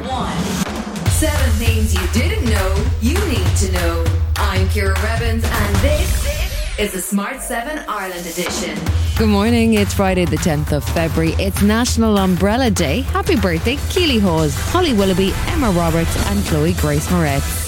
one. Seven things you didn't know you need to know. I'm Ciara Revins, and this is the Smart 7 Ireland edition. Good morning. It's Friday, the 10th of February. It's National Umbrella Day. Happy birthday, Keely Hawes, Holly Willoughby, Emma Roberts, and Chloe Grace Moretz.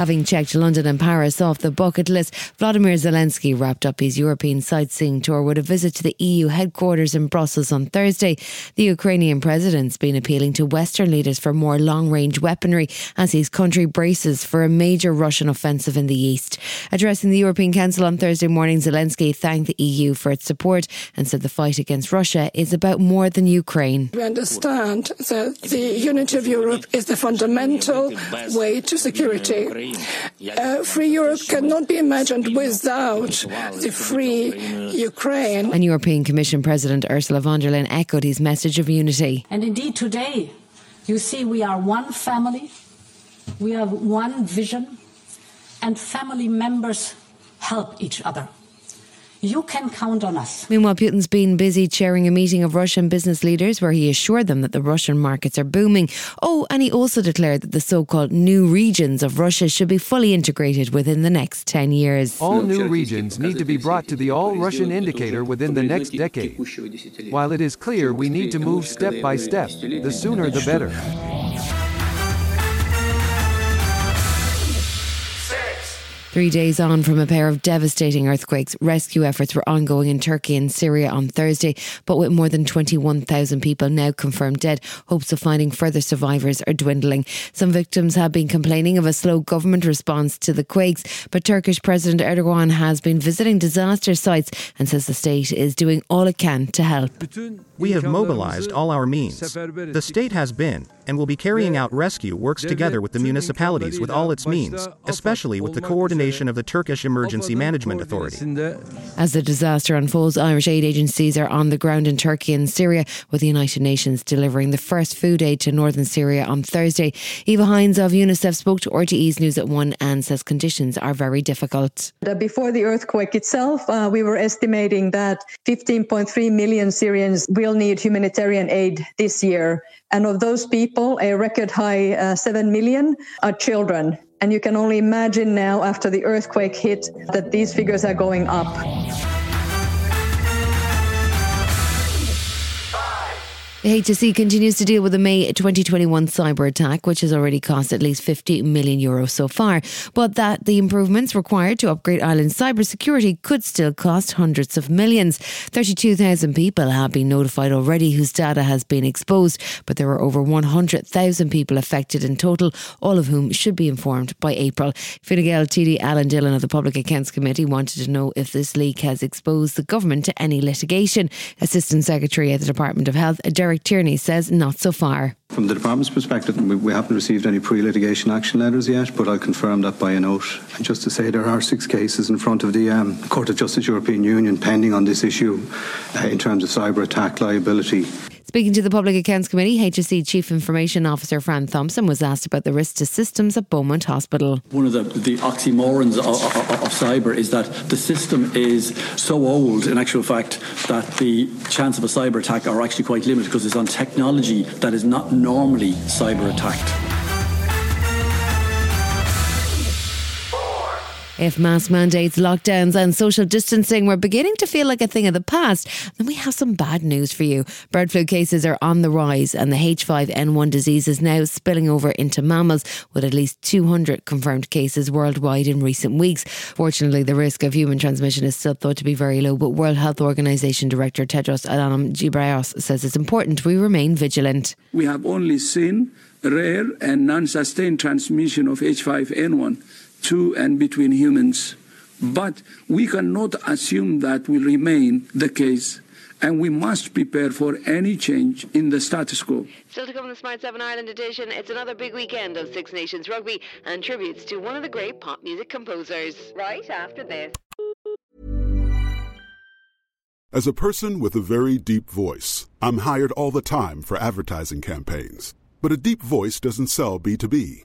Having checked London and Paris off the bucket list, Vladimir Zelensky wrapped up his European sightseeing tour with a visit to the EU headquarters in Brussels on Thursday. The Ukrainian president's been appealing to Western leaders for more long range weaponry as his country braces for a major Russian offensive in the east. Addressing the European Council on Thursday morning, Zelensky thanked the EU for its support and said the fight against Russia is about more than Ukraine. We understand that the unity of Europe is the fundamental way to security. Uh, free Europe cannot be imagined without the free Ukraine. And European Commission President Ursula von der Leyen echoed his message of unity. And indeed, today, you see, we are one family, we have one vision, and family members help each other. You can count on us. Meanwhile, Putin's been busy chairing a meeting of Russian business leaders where he assured them that the Russian markets are booming. Oh, and he also declared that the so called new regions of Russia should be fully integrated within the next 10 years. All new regions need to be brought to the all Russian indicator within the next decade. While it is clear we need to move step by step, the sooner the better. Three days on from a pair of devastating earthquakes, rescue efforts were ongoing in Turkey and Syria on Thursday, but with more than 21,000 people now confirmed dead, hopes of finding further survivors are dwindling. Some victims have been complaining of a slow government response to the quakes, but Turkish President Erdogan has been visiting disaster sites and says the state is doing all it can to help. We have mobilized all our means. The state has been and will be carrying out rescue works together with the municipalities with all its means, especially with the coordination of the Turkish Emergency Management Authority. As the disaster unfolds, Irish aid agencies are on the ground in Turkey and Syria, with the United Nations delivering the first food aid to northern Syria on Thursday. Eva Hinds of UNICEF spoke to RTE's News at One and says conditions are very difficult. Before the earthquake itself, uh, we were estimating that 15.3 million Syrians will need humanitarian aid this year. And of those people, a record high uh, 7 million are children. And you can only imagine now, after the earthquake hit, that these figures are going up. The HSE continues to deal with the May 2021 cyber attack, which has already cost at least 50 million euros so far, but that the improvements required to upgrade Ireland's cybersecurity could still cost hundreds of millions. 32,000 people have been notified already whose data has been exposed, but there are over 100,000 people affected in total, all of whom should be informed by April. Fine Gael TD Alan Dillon of the Public Accounts Committee wanted to know if this leak has exposed the government to any litigation. Assistant Secretary at the Department of Health, Derek Tierney says not so far. From the department's perspective, we haven't received any pre-litigation action letters yet, but I'll confirm that by a note. And just to say, there are six cases in front of the um, Court of Justice European Union pending on this issue uh, in terms of cyber attack liability. Speaking to the Public Accounts Committee, HSE Chief Information Officer Fran Thompson was asked about the risk to systems at Beaumont Hospital. One of the, the oxymorons of, of, of, cyber is that the system is so old, in actual fact, that the chance of a cyber attack are actually quite limited because it's on technology that is not normally cyber attacked. If mask mandates, lockdowns, and social distancing were beginning to feel like a thing of the past, then we have some bad news for you. Bird flu cases are on the rise, and the H5N1 disease is now spilling over into mammals, with at least 200 confirmed cases worldwide in recent weeks. Fortunately, the risk of human transmission is still thought to be very low, but World Health Organization Director Tedros Adhanom Ghebreyesus says it's important we remain vigilant. We have only seen rare and non-sustained transmission of H5N1 to and between humans. But we cannot assume that will remain the case, and we must prepare for any change in the status quo. Still to come in the Smart 7 Ireland edition, it's another big weekend of Six Nations rugby and tributes to one of the great pop music composers. Right after this. As a person with a very deep voice, I'm hired all the time for advertising campaigns. But a deep voice doesn't sell B2B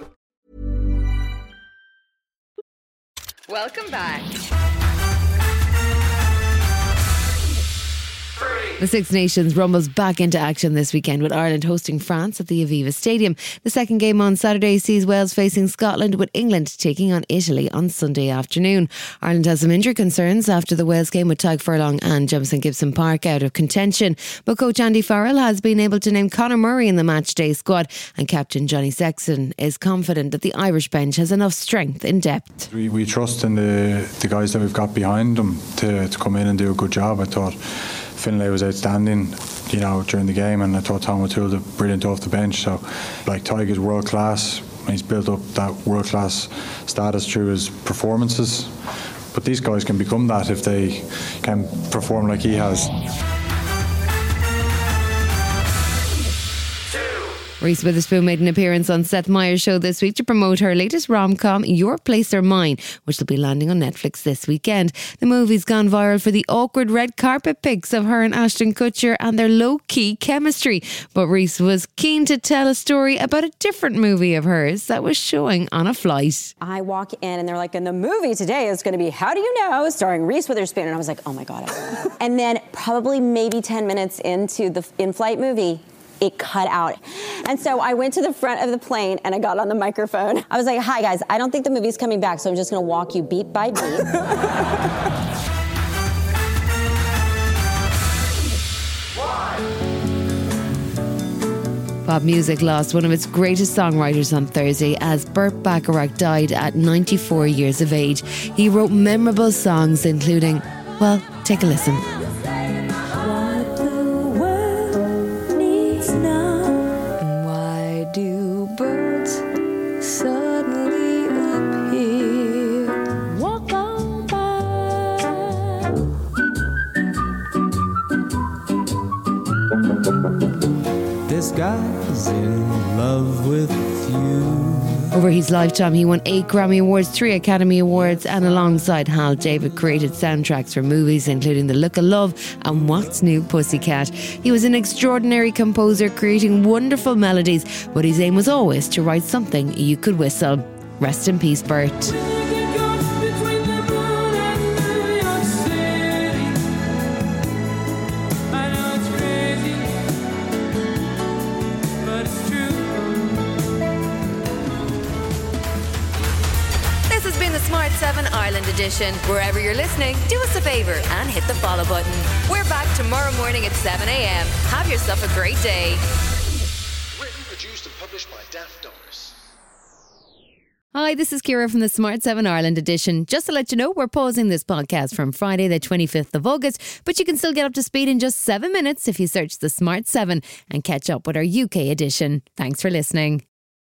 Welcome back. The Six Nations rumbles back into action this weekend with Ireland hosting France at the Aviva Stadium. The second game on Saturday sees Wales facing Scotland with England taking on Italy on Sunday afternoon. Ireland has some injury concerns after the Wales game with Tadhg Furlong and Jamison Gibson Park out of contention. But coach Andy Farrell has been able to name Conor Murray in the matchday squad and captain Johnny Sexton is confident that the Irish bench has enough strength in depth. We, we trust in the, the guys that we've got behind them to, to come in and do a good job. I thought Finlay was outstanding, you know, during the game, and I thought Tom O'Toole did brilliant off the bench. So, like Tadhg's world class, he's built up that world class status through his performances. But these guys can become that if they can perform like he has. Reese Witherspoon made an appearance on Seth Meyers' show this week to promote her latest rom com, Your Place or Mine, which will be landing on Netflix this weekend. The movie's gone viral for the awkward red carpet pics of her and Ashton Kutcher and their low key chemistry. But Reese was keen to tell a story about a different movie of hers that was showing on a flight. I walk in and they're like, and the movie today is going to be How Do You Know, starring Reese Witherspoon. And I was like, oh my God. And then probably maybe 10 minutes into the in flight movie, it cut out. And so I went to the front of the plane and I got on the microphone. I was like, hi guys, I don't think the movie's coming back, so I'm just gonna walk you beat by beat. Bob Music lost one of its greatest songwriters on Thursday as Burt Bacharach died at 94 years of age. He wrote memorable songs, including, well, take a listen. Guy's in love with you. Over his lifetime, he won eight Grammy Awards, three Academy Awards, and alongside Hal David created soundtracks for movies including The Look of Love and What's New Pussycat. He was an extraordinary composer, creating wonderful melodies, but his aim was always to write something you could whistle. Rest in peace, Burt. Edition. Wherever you're listening, do us a favour and hit the follow button. We're back tomorrow morning at 7 a.m. Have yourself a great day. Written, produced, and published by Daft Doris. Hi, this is Ciara from the Smart 7 Ireland edition. Just to let you know, we're pausing this podcast from Friday, the 25th of August, but you can still get up to speed in just seven minutes if you search the Smart 7 and catch up with our UK edition. Thanks for listening.